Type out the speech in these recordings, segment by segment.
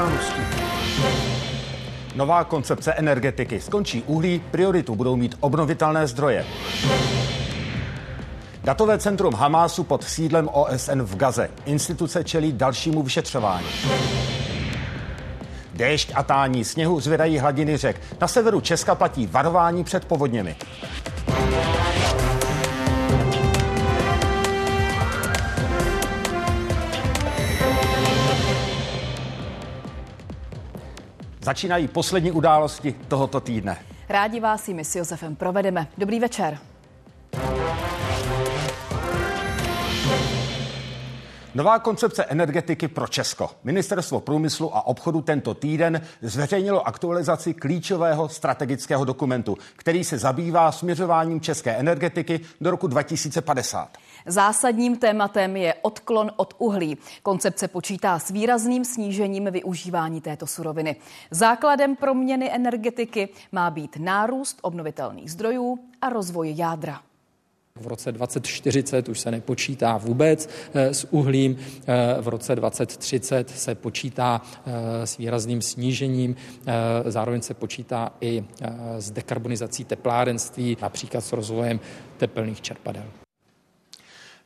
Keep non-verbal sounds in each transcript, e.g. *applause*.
událostí. Nová koncepce energetiky. Skončí uhlí, prioritu budou mít obnovitelné zdroje. Datové centrum Hamásu pod sídlem OSN v Gaze. Instituce čelí dalšímu vyšetřování. Déšť a tání sněhu zvedají hladiny řek. Na severu Česka platí varování před povodněmi. Začínají poslední události tohoto týdne. Rádi vás jimi s Josefem provedeme. Dobrý večer. Nová koncepce energetiky pro Česko. Ministerstvo průmyslu a obchodu tento týden zveřejnilo aktualizaci klíčového strategického dokumentu, který se zabývá směřováním české energetiky do roku 2050. Zásadním tématem je odklon od uhlí. Koncepce počítá s výrazným snížením využívání této suroviny. Základem proměny energetiky má být nárůst obnovitelných zdrojů a rozvoj jádra. V roce 2040 už se nepočítá vůbec eh, s uhlím, eh, v roce 2030 se počítá eh, s výrazným snížením, zároveň se počítá i s dekarbonizací teplárenství, například s rozvojem tepelných čerpadel.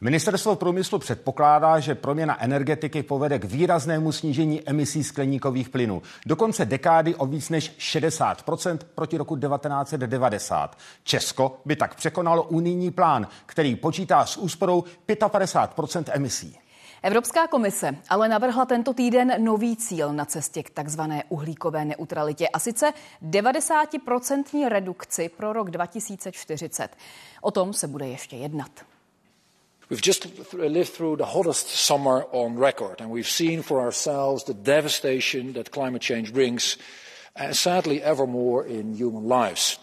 Ministerstvo průmyslu předpokládá, že proměna energetiky povede k výraznému snížení emisí skleníkových plynů. Do konce dekády o víc než 60% proti roku 1990. Česko by tak překonalo unijní plán, který počítá s úsporou 55% emisí. Evropská komise ale navrhla tento týden nový cíl na cestě k takzvané uhlíkové neutralitě a sice 90% redukci pro rok 2040. O tom se bude ještě jednat. We've just lived through the hottest summer on record, and we've seen for ourselves the devastation that climate change brings, and sadly, ever more in human lives.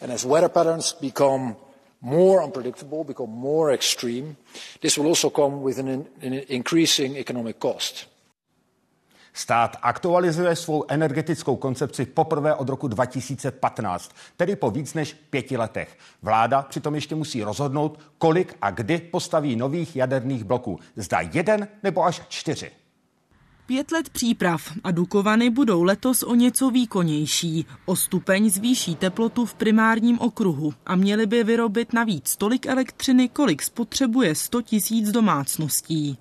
And as weather patterns become more unpredictable, become more extreme, this will also come with an, an increasing economic cost. Stát aktualizuje svou energetickou koncepci poprvé od roku 2015, tedy po víc než pěti letech. Vláda přitom ještě musí rozhodnout, kolik a kdy postaví nových jaderných bloků. Zda jeden nebo až čtyři. Pět let příprav a Dukovany budou letos o něco výkonnější. O stupeň zvýší teplotu v primárním okruhu a měly by vyrobit navíc tolik elektřiny, kolik spotřebuje 100 tisíc domácností.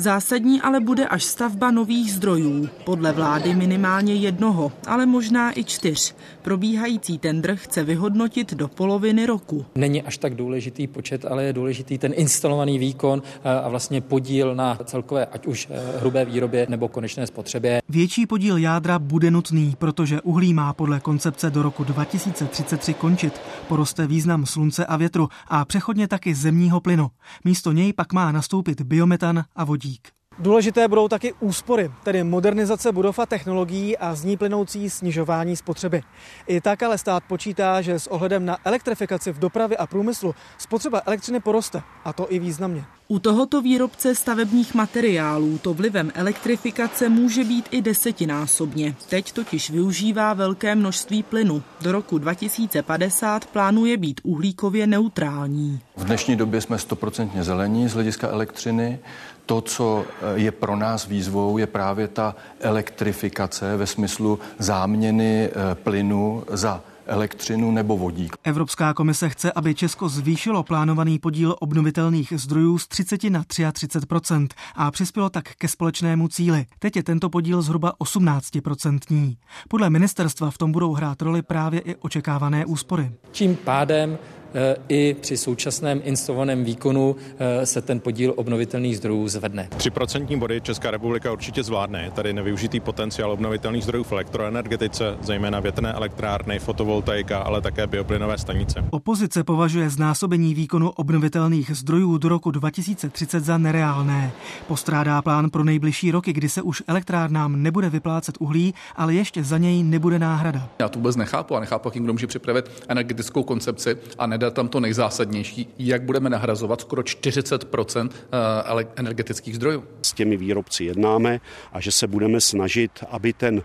Zásadní ale bude až stavba nových zdrojů. Podle vlády minimálně jednoho, ale možná i čtyř. Probíhající tendr chce vyhodnotit do poloviny roku. Není až tak důležitý počet, ale je důležitý ten instalovaný výkon eh, a vlastně podíl na celkové, ať už eh, hrubé výrobě nebo konečné spotřebě. Větší podíl jádra bude nutný, protože uhlí má podle koncepce do roku 2033 končit. Poroste význam slunce a větru a přechodně taky zemního plynu. Místo něj pak má nastoupit biometan a vodík. Důležité budou taky úspory, tedy modernizace budov a technologií a z ní plynoucí snižování spotřeby. I tak ale stát počítá, že s ohledem na elektrifikaci v dopravě a průmyslu spotřeba elektřiny poroste, a to i významně. U tohoto výrobce stavebních materiálů to vlivem elektrifikace může být i desetinásobně. Teď totiž využívá velké množství plynu. Do roku 2050 plánuje být uhlíkově neutrální. V dnešní době jsme stoprocentně zelení z hlediska elektřiny to, co eh, je pro nás výzvou, je právě ta elektrifikace ve smyslu záměny eh, plynu za elektřinu nebo vodík. Evropská komise chce, aby Česko zvýšilo plánovaný podíl obnovitelných zdrojů z 30 na 33% a přispělo tak ke společnému cíli. Teď je tento podíl zhruba 18% Podle ministerstva v tom budou hrát roli právě i očekávané úspory. Tím pádem i při současném instalovaném výkonu eh, se ten podíl obnovitelných zdrojů zvedne. 3% body Česká republika určitě zvládne. Tady nevyužitý potenciál obnovitelných zdrojů v elektroenergetice, zejména větrné elektrárny, fotovoltaika, ale také bioplynové stanice. Opozice považuje znásobení výkonu obnovitelných zdrojů do roku 2030 za nereálné. Postrádá plán pro nejbližší roky, kdy se už elektrárnám nebude vyplácet uhlí, ale ještě za něj nebude náhrada. Já to vůbec nechápu a nechápu, jak kdo může připravit energetickou koncepci a ne nedat tam to nejzásadnější, jak budeme nahrazovat skoro 40 eh, energetických zdrojů. S těmi výrobci jednáme a že se budeme snažit, aby ten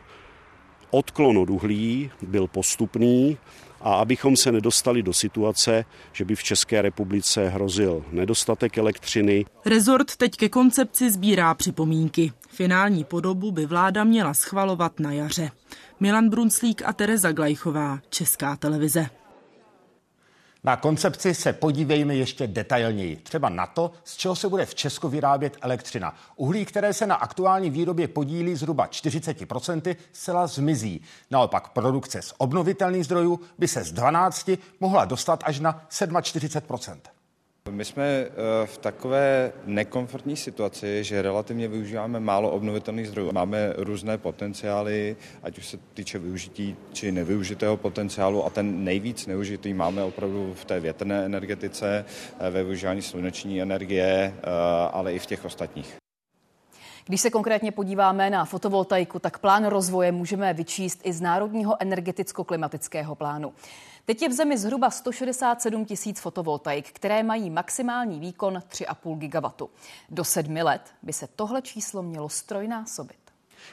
odklon od uhlí byl postupný a abychom se nedostali do situace, že by v České republice hrozil nedostatek elektřiny. Rezort teď ke koncepci sbírá připomínky. Finální podobu by vláda měla schvalovat na jaře. Milan Brunslík a Tereza Glajchová, Česká televize. Na koncepci se podívejme ještě detailněji. Třeba na to, z čeho se bude v Česku vyrábět elektřina. Uhlí, které se na aktuální výrobě podílí zhruba 40%, zcela zmizí. Naopak produkce z obnovitelných zdrojů by se z 12 mohla dostat až na 47%. My jsme eh, v takové nekomfortní situaci, že relativně využíváme málo obnovitelných zdrojů. Máme různé potenciály, ať už se týče využití či nevyužitého potenciálu a ten nejvíc neužitý máme opravdu v té větrné energetice, eh, ve využívání sluneční energie, eh, ale i v těch ostatních. Když se konkrétně podíváme na fotovoltaiku, tak plán rozvoje můžeme vyčíst i z Národního energeticko-klimatického plánu. Teď je v zemi zhruba 167 tisíc fotovoltaik, které mají maximální výkon 3,5 gigawatu. Do sedmi let by se tohle číslo mělo strojnásobit.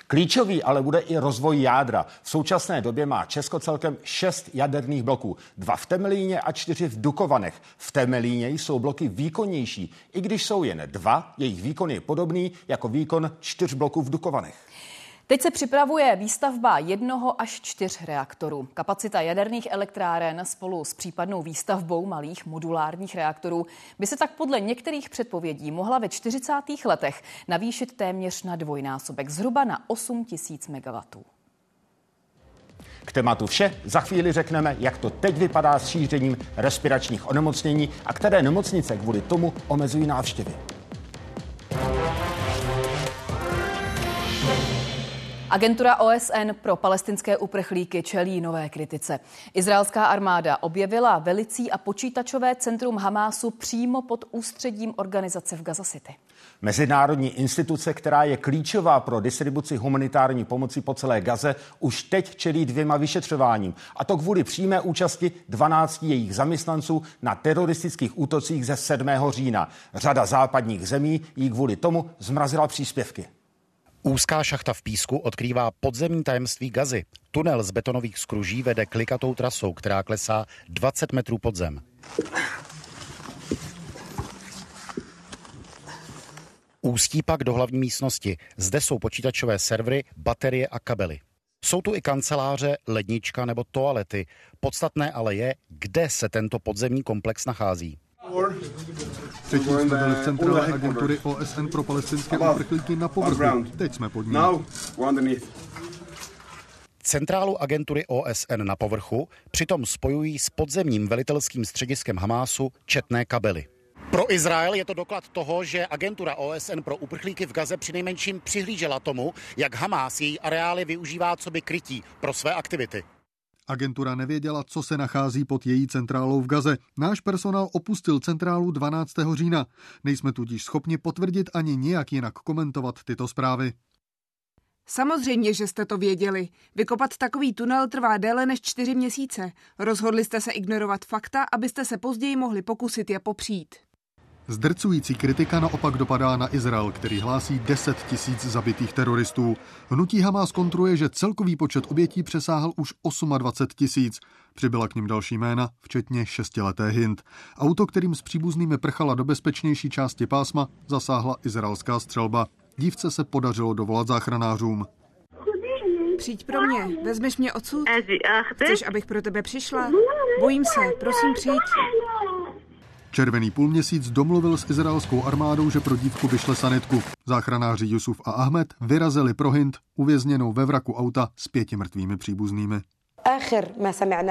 Klíčový ale bude i rozvoj jádra. V současné době má Česko celkem šest jaderných bloků. Dva v Temelíně a čtyři v Dukovanech. V Temelíně jsou bloky výkonnější. I když jsou jen dva, jejich výkon je podobný jako výkon čtyř bloků v Dukovanech. Teď se připravuje výstavba jednoho až čtyř reaktorů. Kapacita jaderných elektráren spolu s případnou výstavbou malých modulárních reaktorů by se tak podle některých předpovědí mohla ve 40. letech navýšit téměř na dvojnásobek, zhruba na 8 tisíc megawatů. K tématu vše. Za chvíli řekneme, jak to teď vypadá s šířením respiračních onemocnění a které nemocnice kvůli tomu omezují návštěvy. Agentura OSN pro palestinské uprchlíky čelí nové kritice. Izraelská armáda objevila velicí a počítačové centrum Hamásu přímo pod ústředím organizace v Gaza City. Mezinárodní instituce, která je klíčová pro distribuci humanitární pomoci po celé Gaze, už teď čelí dvěma vyšetřováním. A to kvůli přímé účasti 12 jejich zaměstnanců na teroristických útocích ze 7. října. Řada západních zemí jí kvůli tomu zmrazila příspěvky. Úzká šachta v písku odkrývá podzemní tajemství gazy. Tunel z betonových skruží vede klikatou trasou, která klesá 20 metrů pod zem. Ústí pak do hlavní místnosti. Zde jsou počítačové servery, baterie a kabely. Jsou tu i kanceláře, lednička nebo toalety. Podstatné ale je, kde se tento podzemní komplex nachází. Třetí jsme byli v centrále agentury OSN pro palestinské uprchlíky na povrchu. Teď jsme pod ní. Centrálu agentury OSN na povrchu přitom spojují s podzemním velitelským střediskem Hamásu četné kabely. Pro Izrael je to doklad toho, že agentura OSN pro uprchlíky v Gaze přinejmenším přihlížela tomu, jak Hamás její areály využívá co by krytí pro své aktivity. Agentura nevěděla, co se nachází pod její centrálou v Gaze. Náš personál opustil centrálu 12. října. Nejsme tudíž schopni potvrdit ani nějak jinak komentovat tyto zprávy. Samozřejmě, že jste to věděli. Vykopat takový tunel trvá déle než čtyři měsíce. Rozhodli jste se ignorovat fakta, abyste se později mohli pokusit je popřít. Zdrcující kritika naopak dopadá na Izrael, který hlásí 10 tisíc zabitých teroristů. Hnutí Hamas kontruje, že celkový počet obětí přesáhl už 28 tisíc. Přibyla k ním další jména, včetně šestileté Hind. Auto, kterým s příbuznými prchala do bezpečnější části pásma, zasáhla izraelská střelba. Dívce se podařilo dovolat záchranářům. Přijď pro mě, vezmeš mě odsud? Chceš, abych pro tebe přišla? Bojím se, prosím přijď. Červený půlměsíc domluvil s izraelskou armádou, že pro dívku vyšle sanitku. Záchranáři Jusuf a Ahmed vyrazili pro Hind, uvězněnou ve vraku auta s pěti mrtvými příbuznými.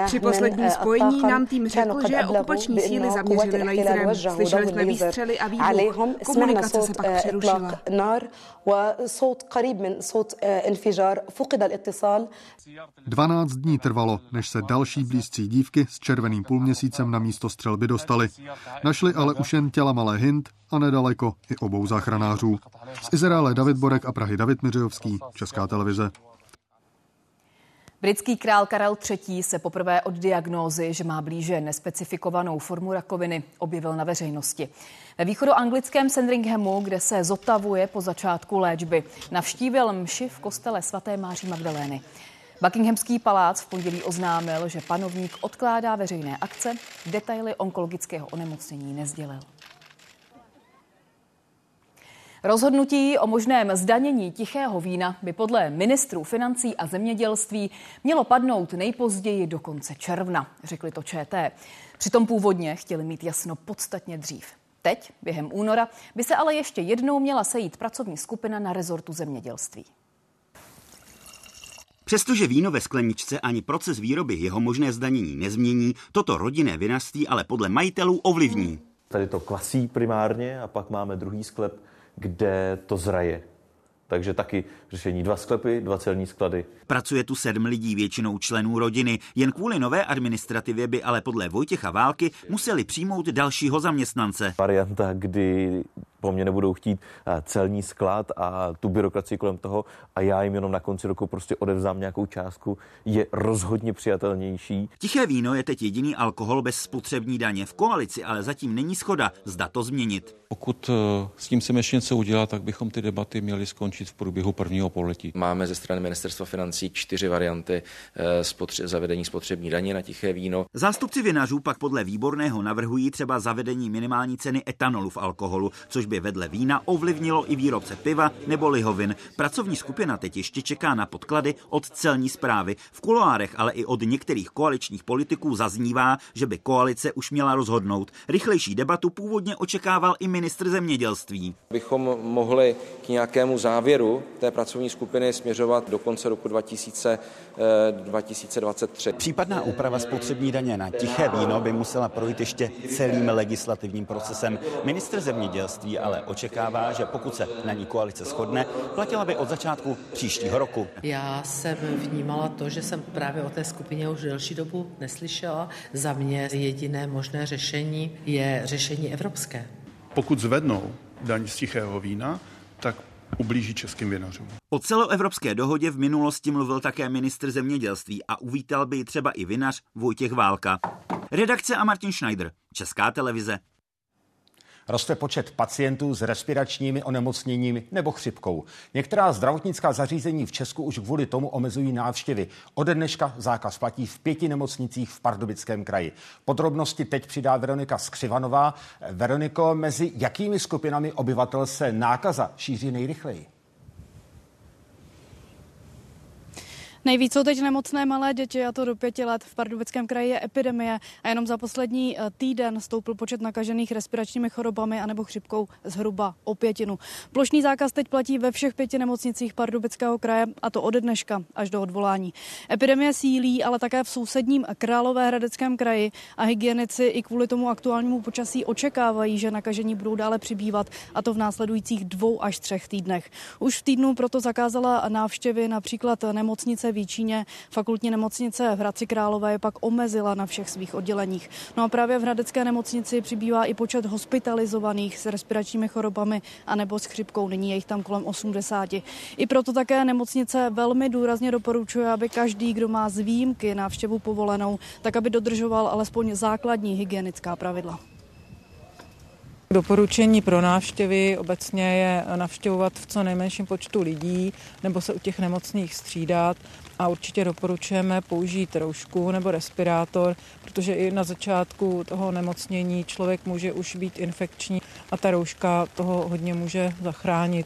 Při posledním spojení nám tým řekl, že okupační síly zaměřily na Izrael. Slyšeli jsme výstřely a výbuch. Komunikace se pak přerušila. 12 dní trvalo, než se další blízcí dívky s červeným půlměsícem na místo střelby dostali. Našli ale už jen těla malé Hind a nedaleko i obou záchranářů. Z Izraele David Borek a Prahy David Miřijovský, Česká televize. Britský král Karel III. se poprvé od diagnózy, že má blíže nespecifikovanou formu rakoviny, objevil na veřejnosti. Ve východoanglickém Sandringhamu, kde se zotavuje po začátku léčby, navštívil mši v kostele svaté Máří Magdalény. Buckinghamský palác v pondělí oznámil, že panovník odkládá veřejné akce, detaily onkologického onemocnění nezdělil. Rozhodnutí o možném zdanění tichého vína by podle ministrů financí a zemědělství mělo padnout nejpozději do konce června, řekli to ČT. Přitom původně chtěli mít jasno podstatně dřív. Teď, během února, by se ale ještě jednou měla sejít pracovní skupina na rezortu zemědělství. Přestože víno ve skleničce ani proces výroby jeho možné zdanění nezmění, toto rodinné vinařství ale podle majitelů ovlivní. Tady to klasí primárně a pak máme druhý sklep, kde to zraje. Takže taky řešení dva sklepy, dva celní sklady. Pracuje tu sedm lidí, většinou členů rodiny. Jen kvůli nové administrativě by ale podle Vojtěcha Války museli přijmout dalšího zaměstnance. Varianta, kdy po mně nebudou chtít eh, celní sklad a tu byrokracii kolem toho a já jim jenom na konci roku prostě odevzám nějakou částku, je rozhodně přijatelnější. Tiché víno je teď jediný alkohol bez spotřební daně. V koalici ale zatím není schoda, zda to změnit. Pokud eh, s tím chceme ještě něco udělat, tak bychom ty debaty měli skončit v průběhu prvního poletí. Máme ze strany ministerstva financí čtyři varianty eh, spotře- zavedení spotřební daně na tiché víno. Zástupci vinařů pak podle výborného navrhují třeba zavedení minimální ceny etanolu v alkoholu, což by vedle vína ovlivnilo i výrobce piva nebo lihovin. Pracovní skupina teď ještě čeká na podklady od celní zprávy. V kuloárech, ale i od některých koaličních politiků zaznívá, že by koalice už měla rozhodnout. Rychlejší debatu původně očekával i ministr zemědělství. Bychom mohli k nějakému závěru té pracovní skupiny směřovat do konce roku 2000, 2023. Případná úprava spotřební daně na tiché víno by musela projít ještě celým legislativním procesem. Ministr zemědělství ale očekává, že pokud se na ní koalice shodne, platila by od začátku příštího roku. Já jsem vnímala to, že jsem právě o té skupině už delší dobu neslyšela. Za mě jediné možné řešení je řešení evropské. Pokud zvednou daň z tichého vína, tak ublíží českým vinařům. O celoevropské dohodě v minulosti mluvil také ministr zemědělství a uvítal by ji třeba i vinař Vojtěch Válka. Redakce a Martin Schneider, Česká televize. Roste počet pacientů s respiračními onemocněními nebo chřipkou. Některá zdravotnická zařízení v Česku už kvůli tomu omezují návštěvy. Ode dneška zákaz platí v pěti nemocnicích v Pardubickém kraji. Podrobnosti teď přidá Veronika Skřivanová. Veroniko, mezi jakými skupinami obyvatel se nákaza šíří nejrychleji? Nejvíc jsou teď nemocné malé děti, a to do pěti let. V Pardubickém kraji je epidemie a jenom za poslední eh, týden stoupl počet nakažených respiračními chorobami anebo chřipkou zhruba o pětinu. Plošný zákaz teď platí ve všech pěti nemocnicích Pardubického kraje a to od dneška až do odvolání. Epidemie sílí, ale také v sousedním Královéhradeckém kraji a hygienici i kvůli tomu aktuálnímu počasí očekávají, že nakažení budou dále přibývat a to v následujících dvou až třech týdnech. Už v týdnu proto zakázala návštěvy například nemocnice Výčíně. Fakultní nemocnice v Hradci Králové je pak omezila na všech svých odděleních. No a právě v Hradecké nemocnici přibývá i počet hospitalizovaných s respiračními chorobami a nebo s chřipkou. Nyní je jich tam kolem 80. I proto také nemocnice velmi důrazně doporučuje, aby každý, kdo má z výjimky návštěvu povolenou, tak aby dodržoval alespoň základní hygienická pravidla. Doporučení pro návštěvy obecně je navštěvovat v co nejmenším počtu lidí nebo se u těch nemocných střídat a určitě doporučujeme použít roušku nebo respirátor, protože i na začátku toho nemocnění člověk může už být infekční a ta rouška toho hodně může zachránit.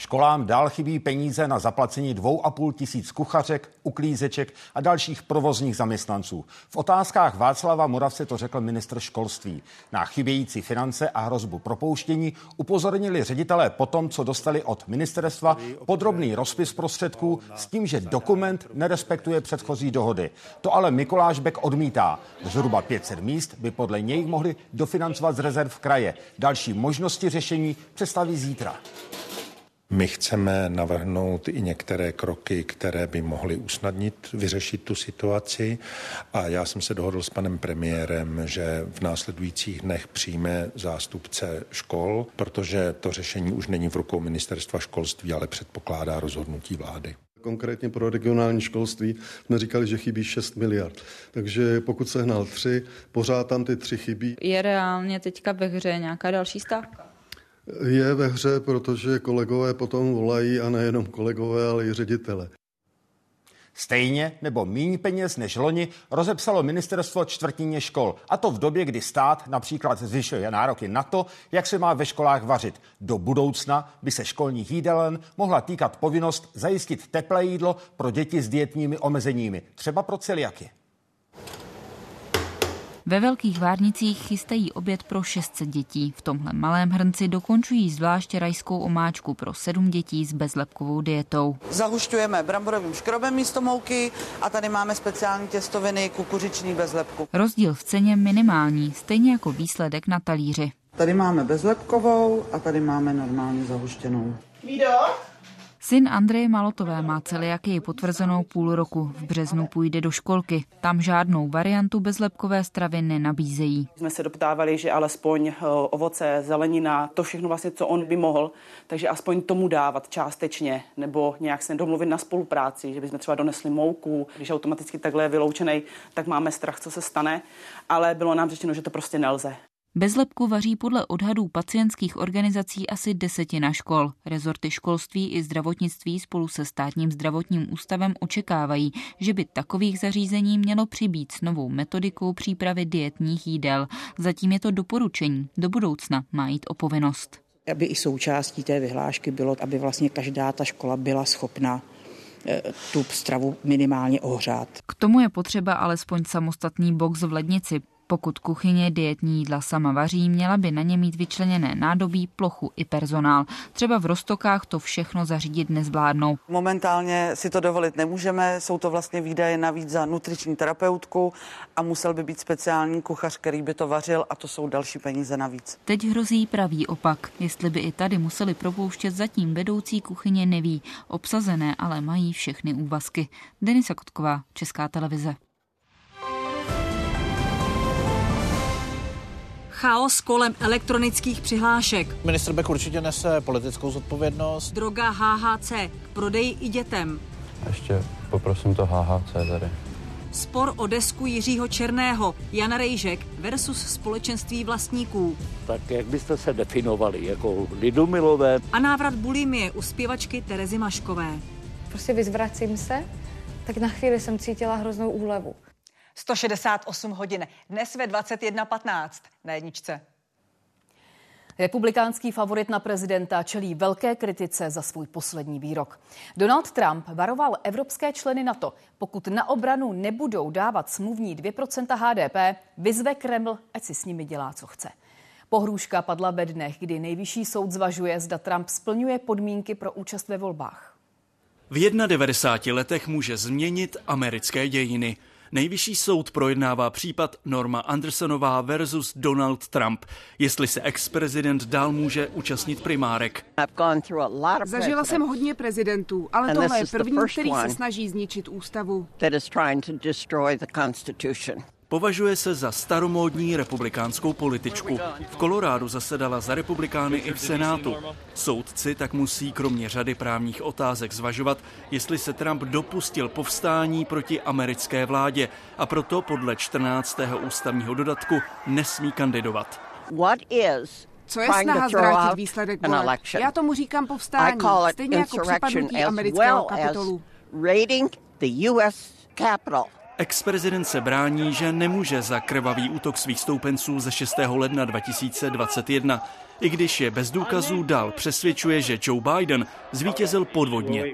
Školám dál chybí peníze na zaplacení 2,5 tisíc kuchařek, uklízeček a dalších provozních zaměstnanců. V otázkách Václava Moravce to řekl ministr školství. Na chybějící finance a hrozbu propouštění upozornili ředitelé po tom, co dostali od ministerstva podrobný rozpis prostředků s tím, že dokument nerespektuje předchozí dohody. To ale Mikuláš Bek odmítá. Zhruba 500 míst by podle něj mohli dofinancovat z rezerv kraje. Další možnosti řešení představí zítra. My chceme navrhnout i některé kroky, které by mohly usnadnit, vyřešit tu situaci a já jsem se dohodl s panem premiérem, že v následujících dnech přijme zástupce škol, protože to řešení už není v rukou ministerstva školství, ale předpokládá rozhodnutí vlády. Konkrétně pro regionální školství jsme říkali, že chybí 6 miliard. Takže pokud se hnal 3, pořád tam ty tři chybí. Je reálně teďka ve hře nějaká další stávka? Je ve hře, protože kolegové potom volají a nejenom kolegové, ale i ředitele. Stejně nebo míň peněz než loni rozepsalo ministerstvo čtvrtině škol. A to v době, kdy stát například zvyšuje nároky na to, jak se má ve školách vařit. Do budoucna by se školních jídelen mohla týkat povinnost zajistit teplé jídlo pro děti s dietními omezeními, třeba pro celiaky. Ve Velkých Várnicích chystají oběd pro 600 dětí. V tomhle malém hrnci dokončují zvláště rajskou omáčku pro 7 dětí s bezlepkovou dietou. Zahušťujeme bramborovým škrobem místo mouky a tady máme speciální těstoviny kukuřičný bez lepku. Rozdíl v ceně minimální, stejně jako výsledek na talíři. Tady máme bezlepkovou a tady máme normálně zahuštěnou. Vído? Syn Andreje Malotové má celiakii potvrzenou půl roku. V březnu půjde do školky. Tam žádnou variantu bezlepkové stravy nenabízejí. Jsme se doptávali, že alespoň eh, ovoce, zelenina, to všechno vlastně, co on by mohl, takže aspoň tomu dávat částečně, nebo nějak se domluvit na spolupráci, že bychom třeba donesli mouku, když automaticky takhle je vyloučený, tak máme strach, co se stane, ale bylo nám řečeno, že to prostě nelze. Bezlepku vaří podle odhadů pacientských organizací asi desetina škol. Rezorty školství i zdravotnictví spolu se státním zdravotním ústavem očekávají, že by takových zařízení mělo přibít s novou metodikou přípravy dietních jídel. Zatím je to doporučení, do budoucna má jít o povinnost. Aby i součástí té vyhlášky bylo, aby vlastně každá ta škola byla schopna eh, tu stravu minimálně ohřát. K tomu je potřeba alespoň samostatný box v lednici. Pokud kuchyně dietní jídla sama vaří, měla by na ně mít vyčleněné nádobí, plochu i personál. Třeba v Rostokách to všechno zařídit nezvládnou. Momentálně si to dovolit nemůžeme, jsou to vlastně výdaje navíc za nutriční terapeutku a musel by být speciální kuchař, který by to vařil a to jsou další peníze navíc. Teď hrozí pravý opak. Jestli by i tady museli propouštět zatím vedoucí kuchyně neví. Obsazené ale mají všechny úvazky. Denisa Kotková, Česká televize. Chaos kolem elektronických přihlášek. Ministr Bek určitě nese politickou zodpovědnost. Droga HHC k prodeji i dětem. Ještě poprosím to HHC tady. Spor o desku Jiřího Černého, Jana Rejžek versus společenství vlastníků. Tak jak byste se definovali, jako lidumilové? A návrat bulimie u zpěvačky Terezy Maškové. Prostě vyzvracím se, tak na chvíli jsem cítila hroznou úlevu. 168 hodin. Dnes ve 21.15 na jedničce. Republikánský favorit na prezidenta čelí velké kritice za svůj poslední výrok. Donald Trump varoval evropské členy NATO, pokud na obranu nebudou dávat smluvní 2% HDP, vyzve Kreml, ať si s nimi dělá, co chce. Pohrůžka padla ve dnech, kdy nejvyšší soud zvažuje, zda Trump splňuje podmínky pro účast ve volbách. V 91 letech může změnit americké dějiny. Nejvyšší soud projednává případ Norma Andersonová versus Donald Trump, jestli se ex-prezident dál může účastnit primárek. Zažila jsem hodně prezidentů, ale tohle je první, který se snaží zničit ústavu. Považuje se za staromódní republikánskou političku. V Kolorádu zasedala za republikány i v Senátu. Soudci tak musí kromě řady právních otázek zvažovat, jestli se Trump dopustil povstání proti americké vládě a proto podle 14. ústavního dodatku nesmí kandidovat. What is co je snaha zvrátit výsledek voleb? Já tomu říkám povstání, stejně jako přepadnutí amerického kapitolu. Ex-prezident se brání, že nemůže za krvavý útok svých stoupenců ze 6. ledna 2021. I když je bez důkazů, dál přesvědčuje, že Joe Biden zvítězil podvodně.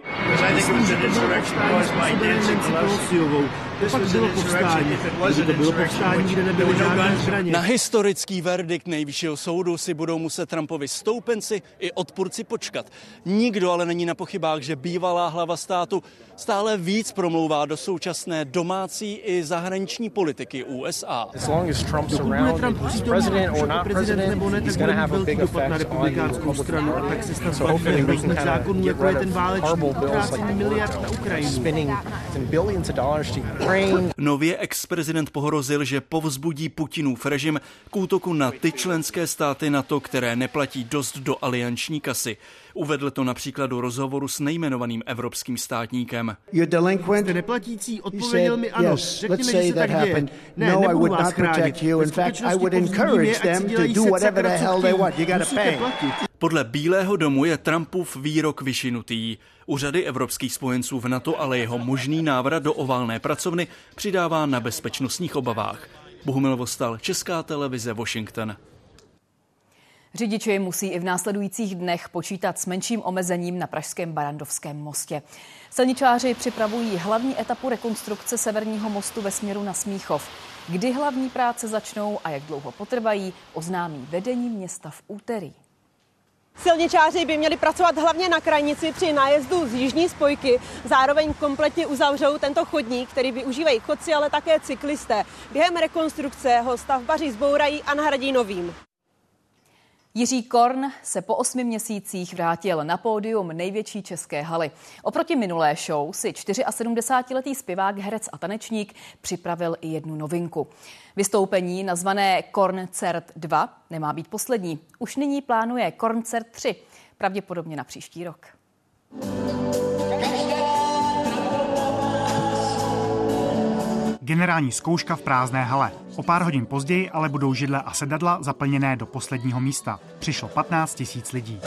To bylo povstání, to bylo povstání, kde nebyly žádné zbraně. Na historický verdikt nejvyššího soudu si budou muset Trumpovi stoupenci i odpůrci počkat. Nikdo ale není na pochybách, že bývalá hlava státu stále víc promlouvá do současné domácí i zahraniční politiky USA. Dokud bude Trump přítomný, prezident nebo ne, tak bude velký dopad na republikánskou stranu a tak se snad bavíme hrozných zákonů, jako je ten válečný utrácení miliard na Ukrajinu. Nově ex-prezident pohrozil, že povzbudí Putinův režim k útoku na ty členské státy NATO, které neplatí dost do alianční kasy. Uvedl to například do rozhovoru s nejmenovaným evropským státníkem. Jste neplatící, odpověděl mi ano. Řekněme, že se tak děje. Ne, no, nebudu vás chránit. In fact, I would encourage them to do whatever the hell they want. You gotta pay. Podle Bílého domu je Trumpův výrok vyšinutý. Úřady evropských spojenců v NATO ale jeho možný návrat do oválné pracovny přidává na bezpečnostních obavách. Bohumil Vostal, Česká televize, Washington. Řidiči musí i v následujících dnech počítat s menším omezením na pražském Barandovském mostě. Silničáři připravují hlavní etapu rekonstrukce severního mostu ve směru na Smíchov. Kdy hlavní práce začnou a jak dlouho potrvají, oznámí vedení města v úterý. Silničáři by měli pracovat hlavně na krajnici při nájezdu z jižní spojky. Zároveň kompletně uzavřou tento chodník, který využívají chodci, ale také cyklisté. Během rekonstrukce ho stavbaři zbourají a nahradí novým. Jiří Korn se po osmi měsících vrátil na pódium největší české haly. Oproti minulé show si 74-letý zpěvák, herec a tanečník připravil i jednu novinku. Vystoupení nazvané Korncert 2 nemá být poslední. Už nyní plánuje Korncert 3, pravděpodobně na příští rok. Generální zkouška v prázdné hale. O pár hodin později ale budou židle a sedadla zaplněné do posledního místa. Přišlo 15 tisíc lidí.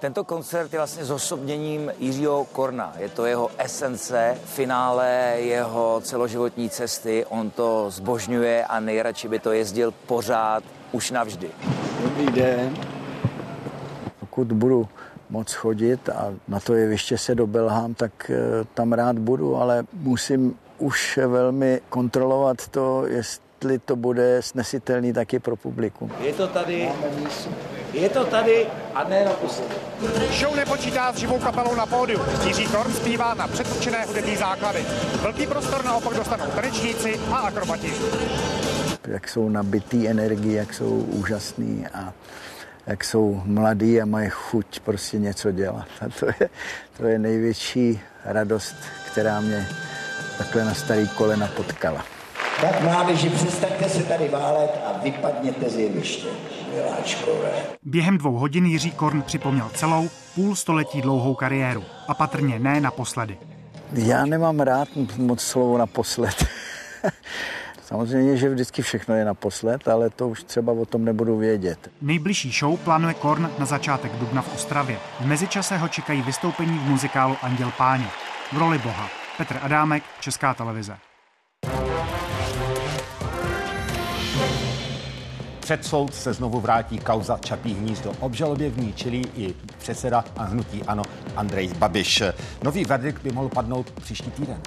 Tento koncert je vlastně zosobněním Jiřího Korna. Je to jeho esence, finále jeho celoživotní cesty. On to zbožňuje a nejradši by to jezdil pořád, už navždy. Dobrý den pokud budu moc chodit a na to jeviště se dobelhám, tak eh, tam rád budu, ale musím už velmi kontrolovat to, jestli to bude snesitelný taky pro publikum. Je to tady, je to tady a ne naposledy. Show nepočítá s živou kapelou na pódiu. Jiří Korn zpívá na předurčené hudební základy. Velký prostor naopak dostanou tanečníci a akrobati. Jak jsou nabitý energii, jak jsou úžasný a jak jsou mladí a mají chuť prostě něco dělat. A to je, to je největší radost, která mě takhle na starý kolena potkala. Tak mládeži, přestaňte se tady válet a vypadněte z jeviště. Miláčkové. Během dvou hodin Jiří Korn připomněl celou půl století dlouhou kariéru. A patrně ne naposledy. Já nemám rád moc slovo naposled. *laughs* Samozřejmě, že vždycky všechno je naposled, ale to už třeba o tom nebudu vědět. Nejbližší show plánuje Korn na začátek dubna v Ostravě. V mezičase ho čekají vystoupení v muzikálu Anděl Páně. V roli Boha. Petr Adámek, Česká televize. Před soud se znovu vrátí kauza Čapí hnízdo. Obžalobě v ní čilí i předseda a hnutí ano Andrej Babiš. Nový verdikt by mohl padnout příští týden.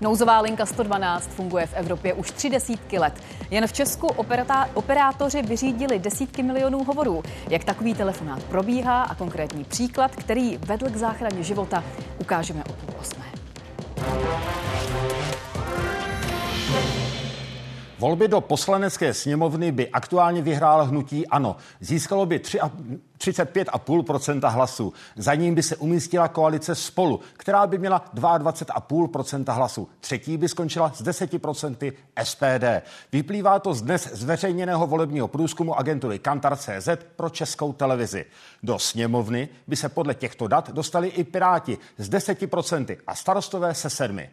Nouzová linka 112 funguje v Evropě už tři desítky let. Jen v Česku operatá, operátoři vyřídili desítky milionů hovorů. Jak takový telefonát probíhá a konkrétní příklad, který vedl k záchraně života, ukážeme o půl osmé. Volby do poslanecké sněmovny by aktuálně vyhrál hnutí ANO. Získalo by 35,5% hlasů. Za ním by se umístila koalice Spolu, která by měla 22,5% hlasů. Třetí by skončila s 10% SPD. Vyplývá to z dnes zveřejněného volebního průzkumu agentury Kantar.cz pro českou televizi. Do sněmovny by se podle těchto dat dostali i Piráti s 10% a starostové se sedmi.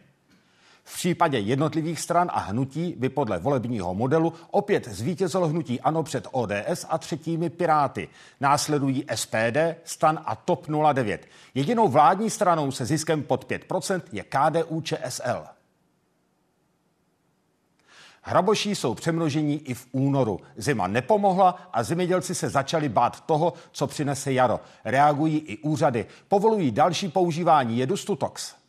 V případě jednotlivých stran a hnutí by podle volebního modelu opět zvítězilo hnutí ANO před ODS a třetími Piráty. Následují SPD, Stan a TOP 09. Jedinou vládní stranou se ziskem pod 5% je KDU ČSL. Hraboší jsou přemnožení i v únoru. Zima nepomohla a zemědělci se začali bát toho, co přinese jaro. Reagují i úřady. Povolují další používání jedu Stutox.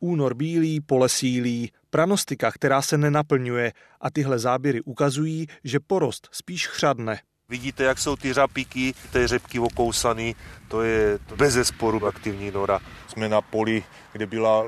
Únor bílý, pole sílí, pranostika, která se nenaplňuje a tyhle záběry ukazují, že porost spíš chřadne. Vidíte, jak jsou ty řapíky, ty řepky okousaný, to je bez zesporu aktivní nora. Jsme na poli, kde byla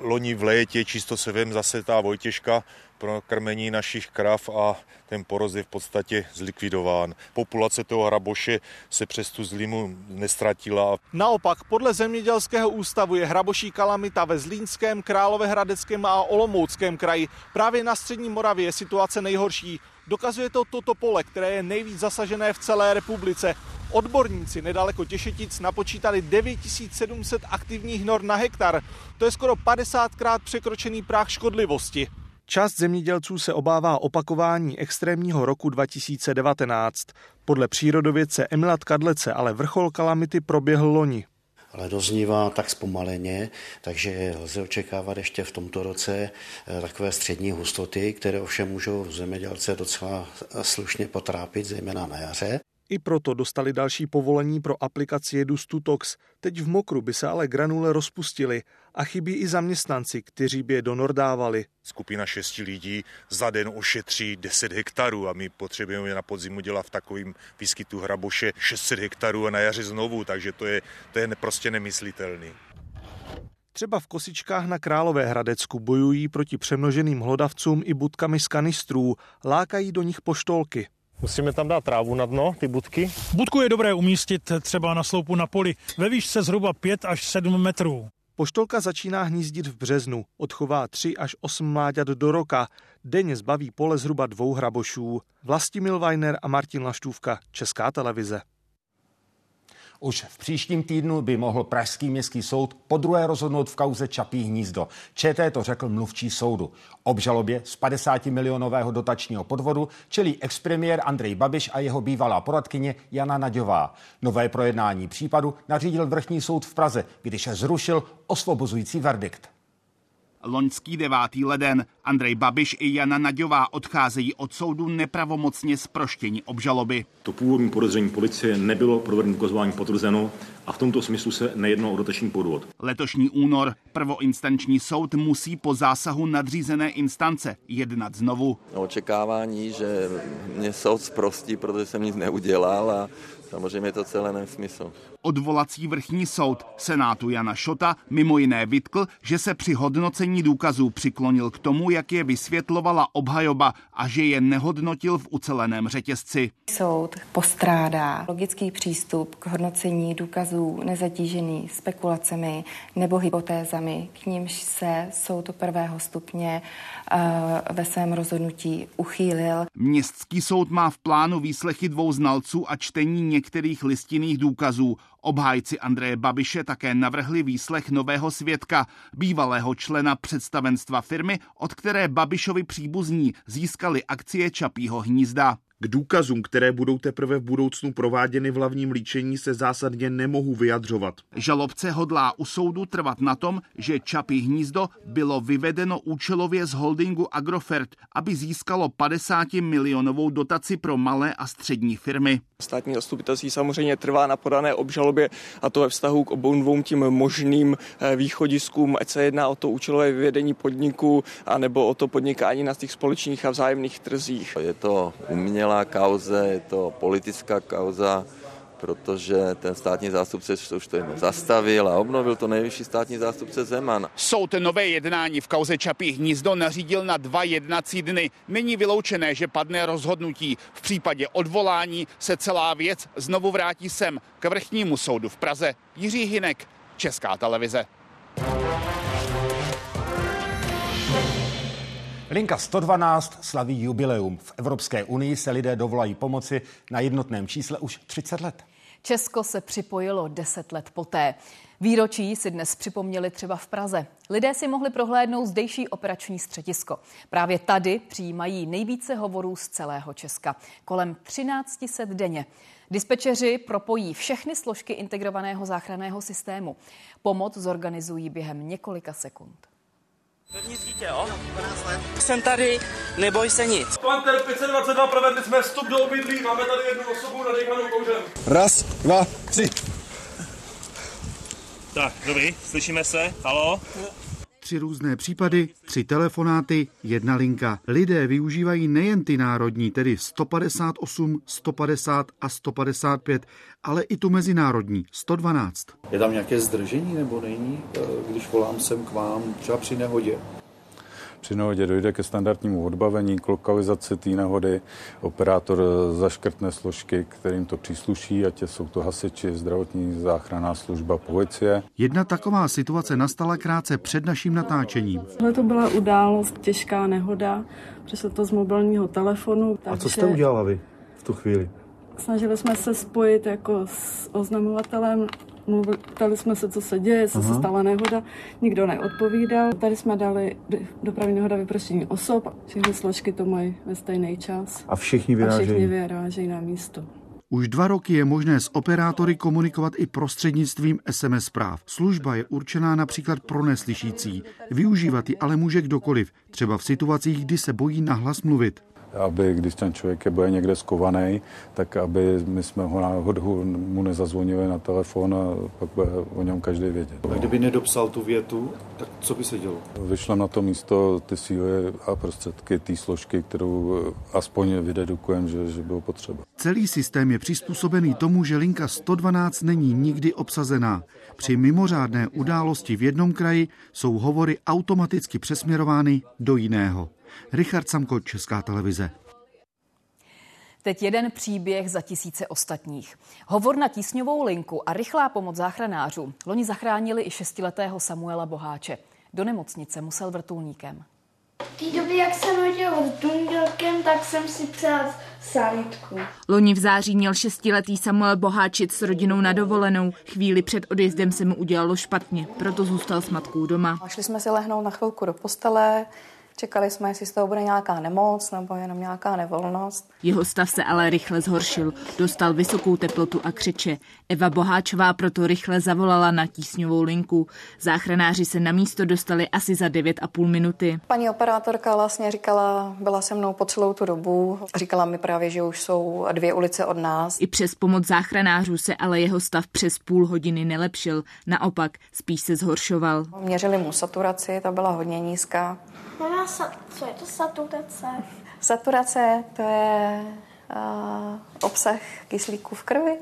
loni v létě, čisto se vem zase ta Vojtěžka, pro krmení našich krav a ten porost je v podstatě zlikvidován. Populace toho hraboše se přes tu zlimu nestratila. Naopak, podle Zemědělského ústavu je hraboší kalamita ve Zlínském, Královéhradeckém a Olomouckém kraji. Právě na střední Moravě je situace nejhorší. Dokazuje to toto pole, které je nejvíc zasažené v celé republice. Odborníci nedaleko Těšetic napočítali 9700 aktivních nor na hektar. To je skoro 50krát překročený práh škodlivosti. Část zemědělců se obává opakování extrémního roku 2019. Podle přírodovědce Emilat Kadlece ale vrchol kalamity proběhl loni ale doznívá tak zpomaleně, takže lze očekávat ještě v tomto roce eh, takové střední hustoty, které ovšem můžou zemědělce docela slušně potrápit, zejména na jaře. I proto dostali další povolení pro aplikaci jedu Stutox. Teď v mokru by se ale granule rozpustily a chybí i zaměstnanci, kteří by je donordávali. Skupina šesti lidí za den ošetří 10 hektarů a my potřebujeme na podzimu dělat v takovém výskytu hraboše 600 hektarů a na jaře znovu, takže to je, to je prostě nemyslitelný. Třeba v Kosičkách na Králové Hradecku bojují proti přemnoženým hlodavcům i budkami z kanistrů, lákají do nich poštolky. Musíme tam dát trávu na dno, ty budky. Budku je dobré umístit třeba na sloupu na poli ve výšce zhruba 5 až 7 metrů. Poštolka začíná hnízdit v březnu, odchová 3 až 8 mláďat do roka, denně zbaví pole zhruba dvou hrabošů. Vlastimil Weiner a Martin Laštůvka, Česká televize. Už v příštím týdnu by mohl Pražský městský soud po druhé rozhodnout v kauze Čapí hnízdo. ČT to řekl mluvčí soudu. Obžalobě z 50 milionového dotačního podvodu čelí expremiér Andrej Babiš a jeho bývalá poradkyně Jana Naďová. Nové projednání případu nařídil vrchní soud v Praze, když zrušil osvobozující verdikt. Loňský 9. leden Andrej Babiš i Jana Naďová odcházejí od soudu nepravomocně z proštění obžaloby. To původní podezření policie nebylo provedeno ukazování potvrzeno a v tomto smyslu se nejednalo o dotační podvod. Letošní únor prvoinstanční soud musí po zásahu nadřízené instance jednat znovu. Očekávání, že mě soud zprostí, protože jsem nic neudělal a samozřejmě je to celé nesmysl. Odvolací vrchní soud Senátu Jana Šota mimo jiné vytkl, že se při hodnocení důkazů přiklonil k tomu, jak je vysvětlovala obhajoba a že je nehodnotil v uceleném řetězci. Soud postrádá logický přístup k hodnocení důkazů nezatížený spekulacemi nebo hypotézami, k nímž se soud prvého stupně uh, ve svém rozhodnutí uchýlil. Městský soud má v plánu výslechy dvou znalců a čtení některých listinných důkazů. Obhájci Andreje Babiše také navrhli výslech nového svědka, bývalého člena představenstva firmy, od které Babišovi příbuzní získali akcie Čapího hnízda. K důkazům, které budou teprve v budoucnu prováděny v hlavním líčení, se zásadně nemohu vyjadřovat. Žalobce hodlá u soudu trvat na tom, že Čapí hnízdo bylo vyvedeno účelově z holdingu Agrofert, aby získalo 50 milionovou dotaci pro malé a střední firmy. Státní zastupitelství samozřejmě trvá na podané obžalobě a to ve vztahu k obou dvou tím možným eh, východiskům, ať se jedná o to účelové vyvedení podniku a nebo o to podnikání na těch společných a vzájemných trzích. Je to umělá kauze, je to politická kauza, protože ten státní zástupce už to jenom zastavil a obnovil to nejvyšší státní zástupce Zeman. Soud nové jednání v kauze Čapí hnízdo nařídil na dva jednací dny. Není vyloučené, že padne rozhodnutí. V případě odvolání se celá věc znovu vrátí sem k vrchnímu soudu v Praze. Jiří Hinek, Česká televize. Linka 112 slaví jubileum. V Evropské unii se lidé dovolají pomoci na jednotném čísle už 30 let. Česko se připojilo 10 let poté. Výročí si dnes připomněli třeba v Praze. Lidé si mohli prohlédnout zdejší operační středisko. Právě tady přijímají nejvíce hovorů z celého Česka. Kolem 1300 denně. Dispečeři propojí všechny složky integrovaného záchranného systému. Pomoc zorganizují během několika sekund. Vevnitř dítě, jo? 12 let. Jsem tady, neboj se nic. Panter 522, provedli jsme vstup do obydlí, máme tady jednu osobu nadejchanou kouřem. Raz, dva, tři. Tak, dobrý, slyšíme se, halo? Tři různé případy, tři telefonáty, jedna linka. Lidé využívají nejen ty národní, tedy 158, 150 a 155, ale i tu mezinárodní, 112. Je tam nějaké zdržení nebo není, když volám sem k vám, třeba při nehodě? Při nehodě dojde ke standardnímu odbavení, k lokalizaci té nehody. Operátor zaškrtne složky, kterým to přísluší, ať jsou to hasiči, zdravotní záchranná služba, policie. Jedna taková situace nastala krátce před naším natáčením. Tohle to byla událost, těžká nehoda, přišlo to z mobilního telefonu. Takže... A co jste udělala vy v tu chvíli? Snažili jsme se spojit jako s oznamovatelem, ptali jsme se, co se děje, co Aha. se stala nehoda, nikdo neodpovídal. Tady jsme dali dopravní nehoda vyproštění osob, všechny složky to mají ve stejný čas. A všichni vyrážejí? A všichni vyrážejí na místo. Už dva roky je možné s operátory komunikovat i prostřednictvím SMS zpráv. Služba je určená například pro neslyšící. Využívat ji ale může kdokoliv, třeba v situacích, kdy se bojí nahlas mluvit aby když ten člověk je bude někde skovaný, tak aby my jsme ho náhodou mu nezazvonili na telefon a pak bude o něm každý vědět. A kdyby nedopsal tu větu, tak co by se dělo? Vyšlem na to místo ty síly a prostředky, ty složky, kterou aspoň vydedukujeme, že, že bylo potřeba. Celý systém je přizpůsobený tomu, že linka 112 není nikdy obsazená. Při mimořádné události v jednom kraji jsou hovory automaticky přesměrovány do jiného. Richard Samko, Česká televize. Teď jeden příběh za tisíce ostatních. Hovor na tísňovou linku a rychlá pomoc záchranářů. Loni zachránili i šestiletého Samuela Boháče. Do nemocnice musel vrtulníkem. V té době, jak jsem hodil vrtulníkem, tak jsem si přál sanitku. Loni v září měl šestiletý Samuel Boháčit s rodinou na dovolenou. Chvíli před odjezdem se mu udělalo špatně, proto zůstal s matkou doma. Šli jsme si lehnout na chvilku do postele, Čekali jsme, jestli z toho bude nějaká nemoc nebo jenom nějaká nevolnost. Jeho stav se ale rychle zhoršil. Dostal vysokou teplotu a křeče. Eva Boháčová proto rychle zavolala na tísňovou linku. Záchranáři se na místo dostali asi za 9,5 minuty. Paní operátorka vlastně říkala, byla se mnou po celou tu dobu. Říkala mi právě, že už jsou dvě ulice od nás. I přes pomoc záchranářů se ale jeho stav přes půl hodiny nelepšil. Naopak, spíš se zhoršoval. Měřili mu saturaci, ta byla hodně nízká. Mama, co je to saturace? Saturace to je uh, obsah kyslíku v krvi.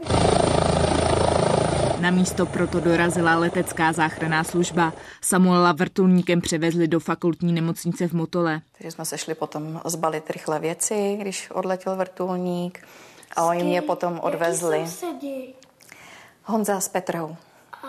Na místo proto dorazila letecká záchranná služba. Samuela vrtulníkem převezli do fakultní nemocnice v Motole. Takže jsme se šli potom zbalit rychle věci, když odletěl vrtulník. A oni mě potom odvezli. Honza s Petrou. A